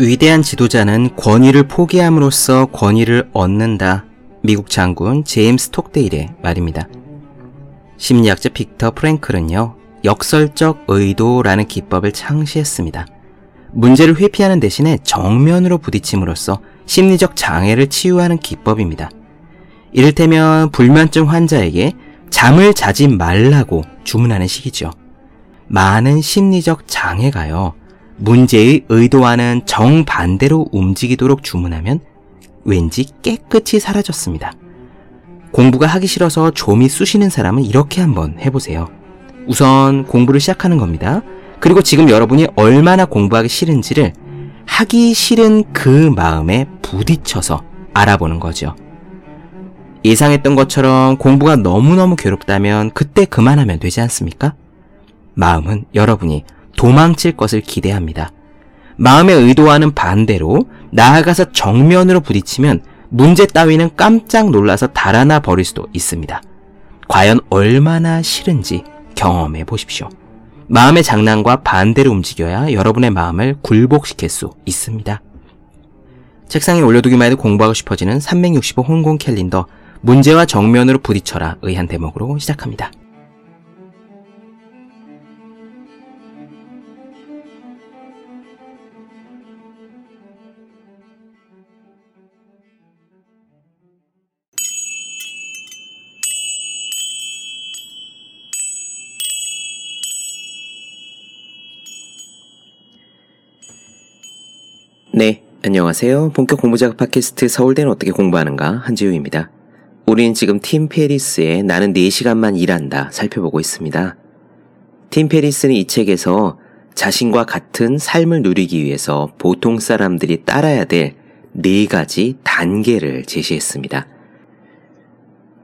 위대한 지도자는 권위를 포기함으로써 권위를 얻는다. 미국 장군 제임스 톡데일의 말입니다. 심리학자 빅터 프랭클은요, 역설적 의도라는 기법을 창시했습니다. 문제를 회피하는 대신에 정면으로 부딪힘으로써 심리적 장애를 치유하는 기법입니다. 이를테면 불면증 환자에게 잠을 자지 말라고 주문하는 식이죠. 많은 심리적 장애가요, 문제의 의도와는 정반대로 움직이도록 주문하면 왠지 깨끗이 사라졌습니다. 공부가 하기 싫어서 좀이 쑤시는 사람은 이렇게 한번 해보세요. 우선 공부를 시작하는 겁니다. 그리고 지금 여러분이 얼마나 공부하기 싫은지를 하기 싫은 그 마음에 부딪혀서 알아보는 거죠. 예상했던 것처럼 공부가 너무너무 괴롭다면 그때 그만하면 되지 않습니까? 마음은 여러분이 도망칠 것을 기대합니다. 마음의 의도와는 반대로 나아가서 정면으로 부딪히면 문제 따위는 깜짝 놀라서 달아나 버릴 수도 있습니다. 과연 얼마나 싫은지 경험해 보십시오. 마음의 장난과 반대로 움직여야 여러분의 마음을 굴복시킬 수 있습니다. 책상에 올려두기만 해도 공부하고 싶어지는 365 홍콩 캘린더 문제와 정면으로 부딪혀라 의한 대목으로 시작합니다. 안녕하세요. 본격 공부작업 팟캐스트 서울대는 어떻게 공부하는가 한지우입니다. 우리는 지금 팀 페리스의 나는 4시간만 일한다 살펴보고 있습니다. 팀 페리스는 이 책에서 자신과 같은 삶을 누리기 위해서 보통 사람들이 따라야 될 네 가지 단계를 제시했습니다.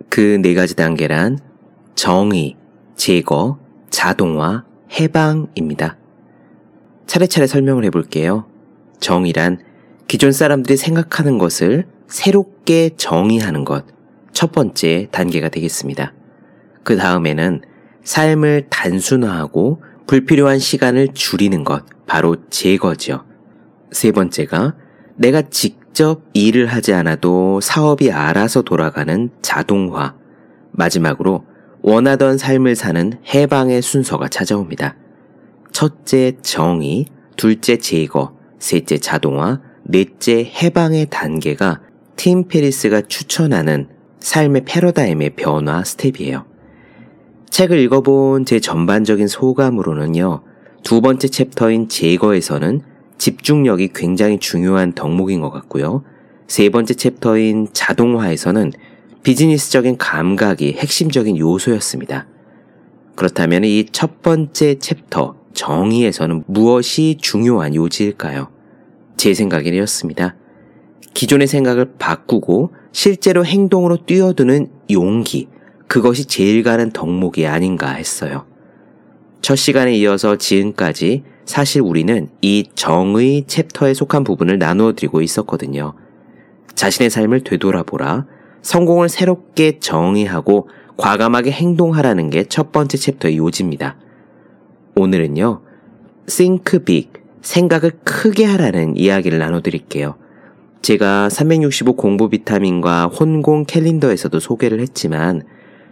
그 네 가지 단계란 정의, 제거, 자동화, 해방입니다. 차례차례 설명을 해볼게요. 정의란 기존 사람들이 생각하는 것을 새롭게 정의하는 것, 첫 번째 단계가 되겠습니다. 그 다음에는 삶을 단순화하고 불필요한 시간을 줄이는 것, 바로 제거죠. 세 번째가 내가 직접 일을 하지 않아도 사업이 알아서 돌아가는 자동화. 마지막으로 원하던 삶을 사는 해방의 순서가 찾아옵니다. 첫째 정의, 둘째 제거, 셋째 자동화, 넷째 해방의 단계가 팀 페리스가 추천하는 삶의 패러다임의 변화 스텝이에요. 책을 읽어본 제 전반적인 소감으로는요, 두 번째 chapter인 제거에서는 집중력이 굉장히 중요한 덕목인 것 같고요. 세 번째 chapter인 자동화에서는 비즈니스적인 감각이 핵심적인 요소였습니다. 그렇다면 이 첫 번째 챕터, 정의에서는 무엇이 중요한 요지일까요? 제 생각은 이었습니다. 기존의 생각을 바꾸고 실제로 행동으로 뛰어드는 용기, 그것이 제일 가는 덕목이 아닌가 했어요. 첫 시간에 이어서 지금까지 사실 우리는 이 정의 챕터에 속한 부분을 나누어 드리고 있었거든요. 자신의 삶을 되돌아보라, 성공을 새롭게 정의하고 과감하게 행동하라는 게 첫 번째 챕터의 요지입니다. 오늘은요, think big, 생각을 크게 하라는 이야기를 나눠드릴게요. 제가 365 공부 비타민과 혼공 캘린더에서도 소개를 했지만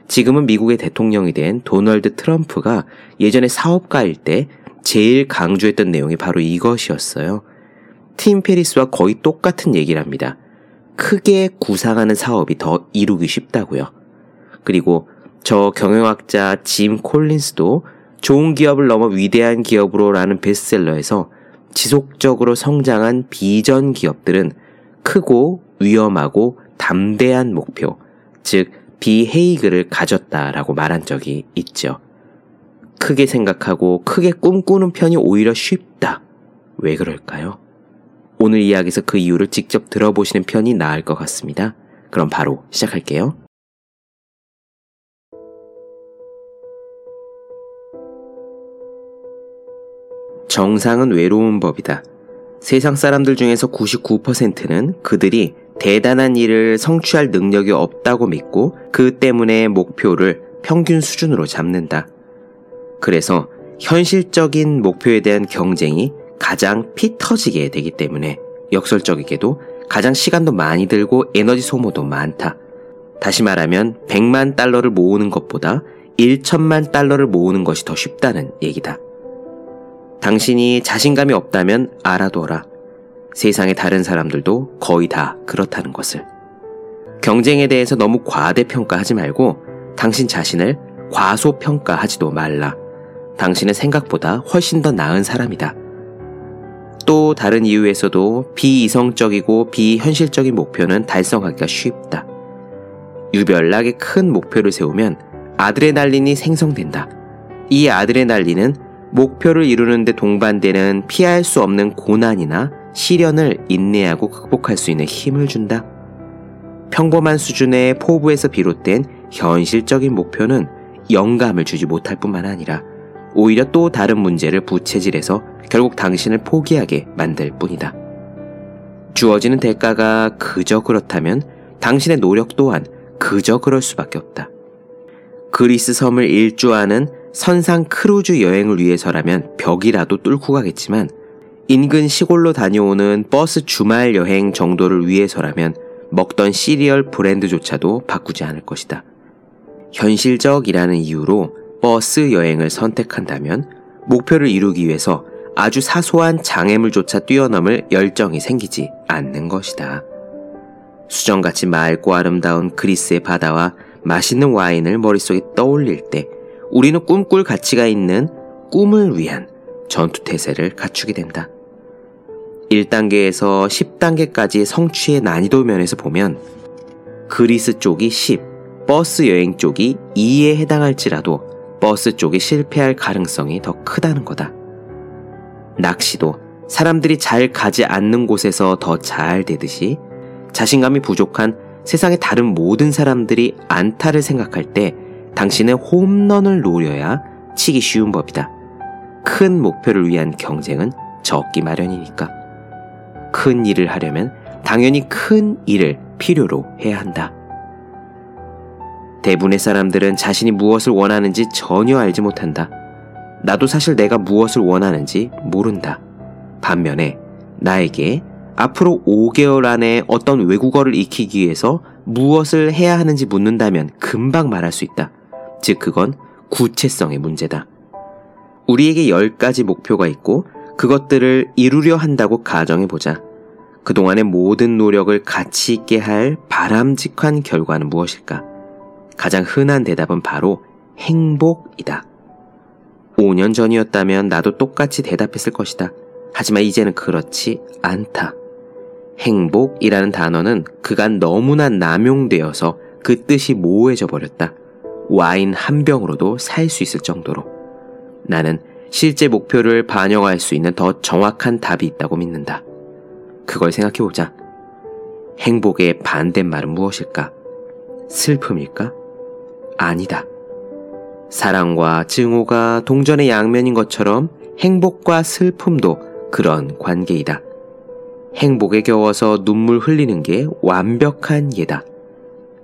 지금은 미국의 대통령이 된 도널드 트럼프가 예전에 사업가일 때 제일 강조했던 내용이 바로 이것이었어요. 팀 페리스와 거의 똑같은 얘기를 합니다. 크게 구상하는 사업이 더 이루기 쉽다고요. 그리고 저 경영학자 짐 콜린스도 좋은 기업을 넘어 위대한 기업으로라는 베스트셀러에서 지속적으로 성장한 비전 기업들은 크고 위험하고 담대한 목표, 즉 비헤이그를 가졌다라고 말한 적이 있죠. 크게 생각하고 크게 꿈꾸는 편이 오히려 쉽다. 왜 그럴까요? 오늘 이야기에서 그 이유를 직접 들어보시는 편이 나을 것 같습니다. 그럼 바로 시작할게요. 정상은 외로운 법이다. 세상 사람들 중에서 99%는 그들이 대단한 일을 성취할 능력이 없다고 믿고 그 때문에 목표를 평균 수준으로 잡는다. 그래서 현실적인 목표에 대한 경쟁이 가장 피 터지게 되기 때문에 역설적이게도 가장 시간도 많이 들고 에너지 소모도 많다. 다시 말하면 100만 달러를 모으는 것보다 1천만 달러를 모으는 것이 더 쉽다는 얘기다. 당신이 자신감이 없다면 알아둬라. 세상의 다른 사람들도 거의 다 그렇다는 것을. 경쟁에 대해서 너무 과대평가하지 말고 당신 자신을 과소평가하지도 말라. 당신은 생각보다 훨씬 더 나은 사람이다. 또 다른 이유에서도 비이성적이고 비현실적인 목표는 달성하기가 쉽다. 유별나게 큰 목표를 세우면 아드레날린이 생성된다. 이 아드레날린은 목표를 이루는데 동반되는 피할 수 없는 고난이나 시련을 인내하고 극복할 수 있는 힘을 준다. 평범한 수준의 포부에서 비롯된 현실적인 목표는 영감을 주지 못할 뿐만 아니라 오히려 또 다른 문제를 부채질해서 결국 당신을 포기하게 만들 뿐이다. 주어지는 대가가 그저 그렇다면 당신의 노력 또한 그저 그럴 수밖에 없다. 그리스 섬을 일주하는 선상 크루즈 여행을 위해서라면 벽이라도 뚫고 가겠지만 인근 시골로 다녀오는 버스 주말 여행 정도를 위해서라면 먹던 시리얼 브랜드조차도 바꾸지 않을 것이다. 현실적이라는 이유로 버스 여행을 선택한다면 목표를 이루기 위해서 아주 사소한 장애물조차 뛰어넘을 열정이 생기지 않는 것이다. 수정같이 맑고 아름다운 그리스의 바다와 맛있는 와인을 머릿속에 떠올릴 때 우리는 꿈꿀 가치가 있는 꿈을 위한 전투태세를 갖추게 된다. 1단계에서 10단계까지의 성취의 난이도 면에서 보면 그리스 쪽이 10, 버스 여행 쪽이 2에 해당할지라도 버스 쪽이 실패할 가능성이 더 크다는 거다. 낚시도 사람들이 잘 가지 않는 곳에서 더 잘 되듯이 자신감이 부족한 세상의 다른 모든 사람들이 안타를 생각할 때 당신은 홈런을 노려야 치기 쉬운 법이다. 큰 목표를 위한 경쟁은 적기 마련이니까. 큰 일을 하려면 당연히 큰 일을 필요로 해야 한다. 대부분의 사람들은 자신이 무엇을 원하는지 전혀 알지 못한다. 나도 사실 내가 무엇을 원하는지 모른다. 반면에 나에게 앞으로 5개월 안에 어떤 외국어를 익히기 위해서 무엇을 해야 하는지 묻는다면 금방 말할 수 있다. 즉, 그건 구체성의 문제다. 우리에게 10가지 목표가 있고 그것들을 이루려 한다고 가정해보자. 그동안의 모든 노력을 가치 있게 할 바람직한 결과는 무엇일까? 가장 흔한 대답은 바로 행복이다. 5년 전이었다면 나도 똑같이 대답했을 것이다. 하지만 이제는 그렇지 않다. 행복이라는 단어는 그간 너무나 남용되어서 그 뜻이 모호해져 버렸다. 와인 한 병으로도 살 수 있을 정도로. 나는 실제 목표를 반영할 수 있는 더 정확한 답이 있다고 믿는다. 그걸 생각해보자. 행복의 반대말은 무엇일까? 슬픔일까? 아니다. 사랑과 증오가 동전의 양면인 것처럼 행복과 슬픔도 그런 관계이다. 행복에 겨워서 눈물 흘리는 게 완벽한 예다.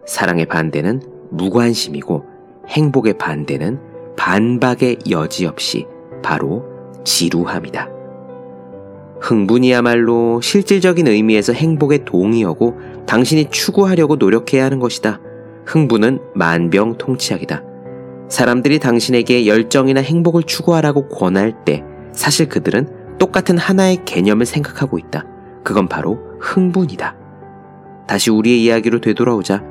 사랑의 반대는 무관심이고 행복의 반대는 반박의 여지 없이 바로 지루함이다. 흥분이야말로 실질적인 의미에서 행복의 동의어고 당신이 추구하려고 노력해야 하는 것이다. 흥분은 만병통치약이다. 사람들이 당신에게 열정이나 행복을 추구하라고 권할 때 사실 그들은 똑같은 하나의 개념을 생각하고 있다. 그건 바로 흥분이다. 다시 우리의 이야기로 되돌아오자.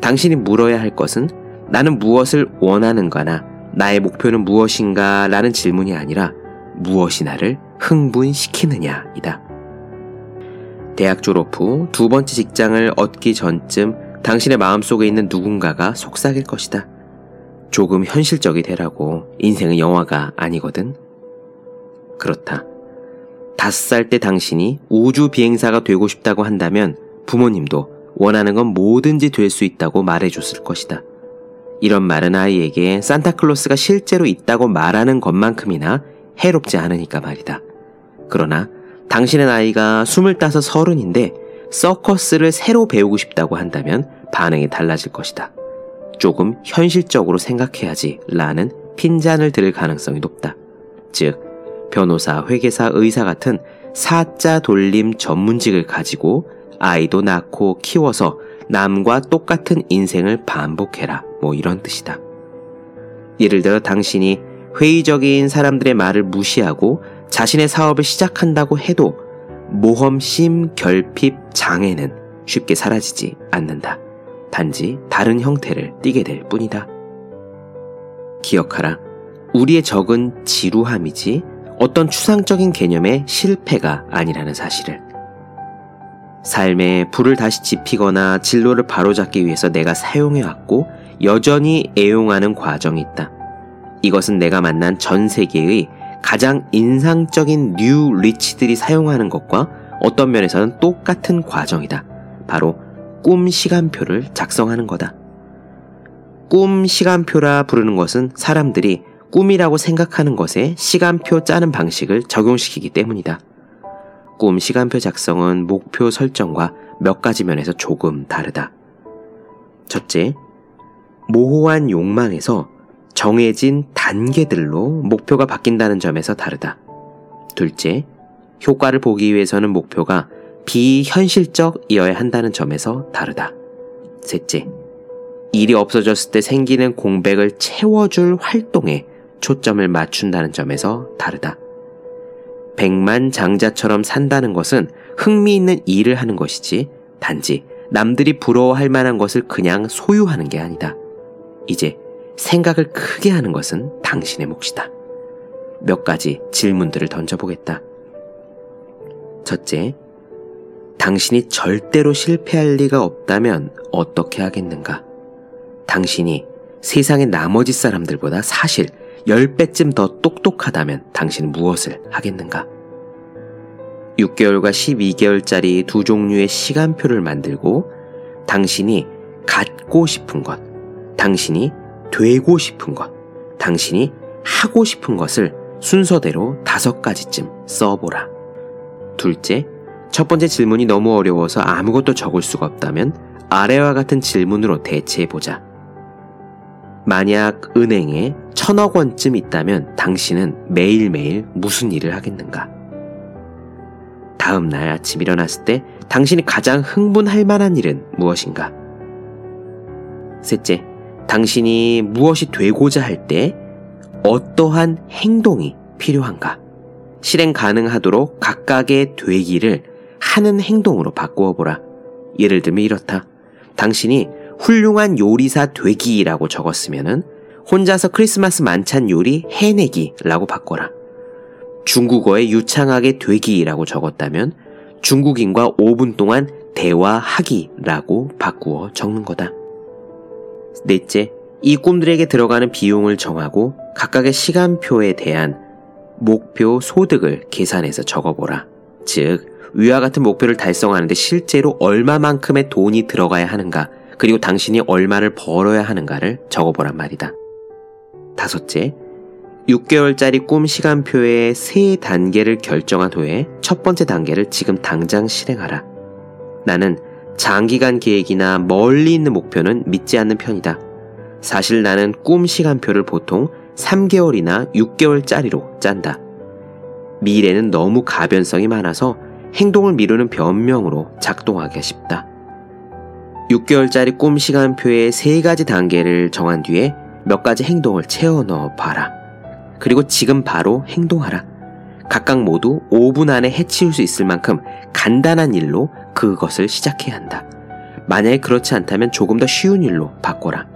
당신이 물어야 할 것은 나는 무엇을 원하는가나 나의 목표는 무엇인가 라는 질문이 아니라 무엇이 나를 흥분시키느냐이다. 대학 졸업 후 두 번째 직장을 얻기 전쯤 당신의 마음속에 있는 누군가가 속삭일 것이다. 조금 현실적이 되라고 인생은 영화가 아니거든. 그렇다. 다섯 살 때 당신이 우주 비행사가 되고 싶다고 한다면 부모님도 원하는 건 뭐든지 될 수 있다고 말해줬을 것이다. 이런 말은 아이에게 산타클로스가 실제로 있다고 말하는 것만큼이나 해롭지 않으니까 말이다. 그러나 당신의 나이가 스물다섯 서른인데 서커스를 새로 배우고 싶다고 한다면 반응이 달라질 것이다. 조금 현실적으로 생각해야지 라는 핀잔을 들을 가능성이 높다. 즉, 변호사, 회계사, 의사 같은 사자 돌림 전문직을 가지고 아이도 낳고 키워서 남과 똑같은 인생을 반복해라. 뭐 이런 뜻이다. 예를 들어 당신이 회의적인 사람들의 말을 무시하고 자신의 사업을 시작한다고 해도 모험 심 결핍 장애는 쉽게 사라지지 않는다. 단지 다른 형태를 띠게 될 뿐이다. 기억하라. 우리의 적은 지루함이지 어떤 추상적인 개념의 실패가 아니라는 사실을. 삶에 불을 다시 지피거나 진로를 바로잡기 위해서 내가 사용해왔고 여전히 애용하는 과정이 있다. 이것은 내가 만난 전 세계의 가장 인상적인 new rich들이 사용하는 것과 어떤 면에서는 똑같은 과정이다. 바로 꿈 시간표를 작성하는 거다. 꿈 시간표라 부르는 것은 사람들이 꿈이라고 생각하는 것에 시간표 짜는 방식을 적용시키기 때문이다. 꿈 시간표 작성은 목표 설정과 몇 가지 면에서 조금 다르다. 첫째, 모호한 욕망에서 정해진 단계들로 목표가 바뀐다는 점에서 다르다. 둘째, 효과를 보기 위해서는 목표가 비현실적이어야 한다는 점에서 다르다. 셋째, 일이 없어졌을 때 생기는 공백을 채워줄 활동에 초점을 맞춘다는 점에서 다르다. 백만 장자처럼 산다는 것은 흥미있는 일을 하는 것이지 단지 남들이 부러워할 만한 것을 그냥 소유하는 게 아니다. 이제 생각을 크게 하는 것은 당신의 몫이다. 몇 가지 질문들을 던져보겠다. 첫째, 당신이 절대로 실패할 리가 없다면 어떻게 하겠는가? 당신이 세상의 나머지 사람들보다 사실 10배쯤 더 똑똑하다면 당신은 무엇을 하겠는가? 6개월과 12개월짜리 두 종류의 시간표를 만들고 당신이 갖고 싶은 것, 당신이 되고 싶은 것, 당신이 하고 싶은 것을 순서대로 다섯 가지쯤 써보라. 둘째, 첫 번째 질문이 너무 어려워서 아무것도 적을 수가 없다면 아래와 같은 질문으로 대체해보자. 만약 은행에 천억 원쯤 있다면 당신은 매일매일 무슨 일을 하겠는가? 다음 날 아침 일어났을 때 당신이 가장 흥분할 만한 일은 무엇인가? 셋째, 당신이 무엇이 되고자 할 때 어떠한 행동이 필요한가? 실행 가능하도록 각각의 되기를 하는 행동으로 바꾸어 보라. 예를 들면 이렇다. 당신이 훌륭한 요리사 되기라고 적었으면은 혼자서 크리스마스 만찬 요리 해내기라고 바꿔라. 중국어에 유창하게 되기라고 적었다면 중국인과 5분 동안 대화하기라고 바꾸어 적는 거다. 넷째, 이 꿈들에게 들어가는 비용을 정하고 각각의 시간표에 대한 목표 소득을 계산해서 적어보라. 즉, 위와 같은 목표를 달성하는데 실제로 얼마만큼의 돈이 들어가야 하는가, 그리고 당신이 얼마를 벌어야 하는가를 적어보란 말이다. 다섯째, 6개월짜리 꿈 시간표의 세 단계를 결정한 후에 첫 번째 단계를 지금 당장 실행하라. 나는 장기간 계획이나 멀리 있는 목표는 믿지 않는 편이다. 사실 나는 꿈 시간표를 보통 3개월이나 6개월짜리로 짠다. 미래는 너무 가변성이 많아서 행동을 미루는 변명으로 작동하기가 쉽다. 6개월짜리 꿈 시간표의 세 가지 단계를 정한 뒤에 몇 가지 행동을 채워 넣어 봐라. 그리고 지금 바로 행동하라. 각각 모두 5분 안에 해치울 수 있을 만큼 간단한 일로 그것을 시작해야 한다. 만약에 그렇지 않다면 조금 더 쉬운 일로 바꿔라.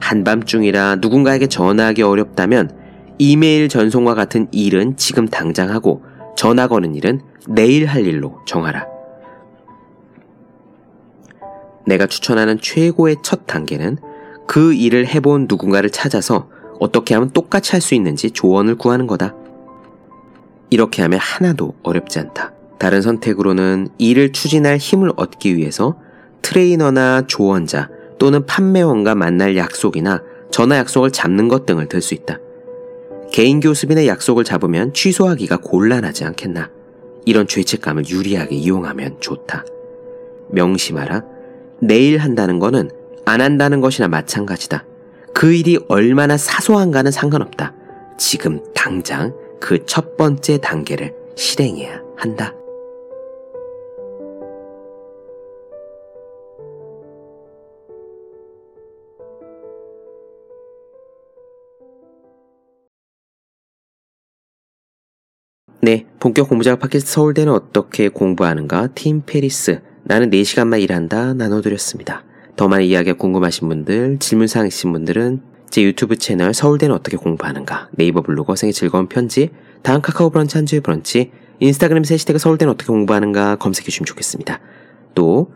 한밤중이라 누군가에게 전화하기 어렵다면 이메일 전송과 같은 일은 지금 당장 하고 전화 거는 일은 내일 할 일로 정하라. 내가 추천하는 최고의 첫 단계는 그 일을 해본 누군가를 찾아서 어떻게 하면 똑같이 할 수 있는지 조언을 구하는 거다. 이렇게 하면 하나도 어렵지 않다. 다른 선택으로는 일을 추진할 힘을 얻기 위해서 트레이너나 조언자 또는 판매원과 만날 약속이나 전화 약속을 잡는 것 등을 들 수 있다. 개인 교습인의 약속을 잡으면 취소하기가 곤란하지 않겠나. 이런 죄책감을 유리하게 이용하면 좋다. 명심하라. 내일 한다는 거는 안 한다는 것이나 마찬가지다. 그 일이 얼마나 사소한가는 상관없다. 지금 당장 그 첫 번째 단계를 실행해야 한다. 네, 본격 공부작업 팟캐스트 서울대는 어떻게 공부하는가 팀 페리스 나는 4시간만 일한다 나눠드렸습니다. 더 많은 이야기가 궁금하신 분들, 질문사항 있으신 분들은 제 유튜브 채널 서울대는 어떻게 공부하는가 네이버 블로그 생의 즐거운 편지 다음 카카오 브런치 한주의 브런치 인스타그램 해시태그 서울대는 어떻게 공부하는가 검색해 주시면 좋겠습니다. 또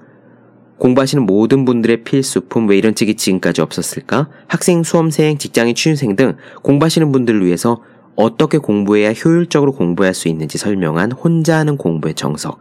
공부하시는 모든 분들의 필수품 왜 이런 책이 지금까지 없었을까? 학생, 수험생, 직장인, 취준생 등 공부하시는 분들을 위해서 어떻게 공부해야 효율적으로 공부할 수 있는지 설명한 혼자 하는 공부의 정석,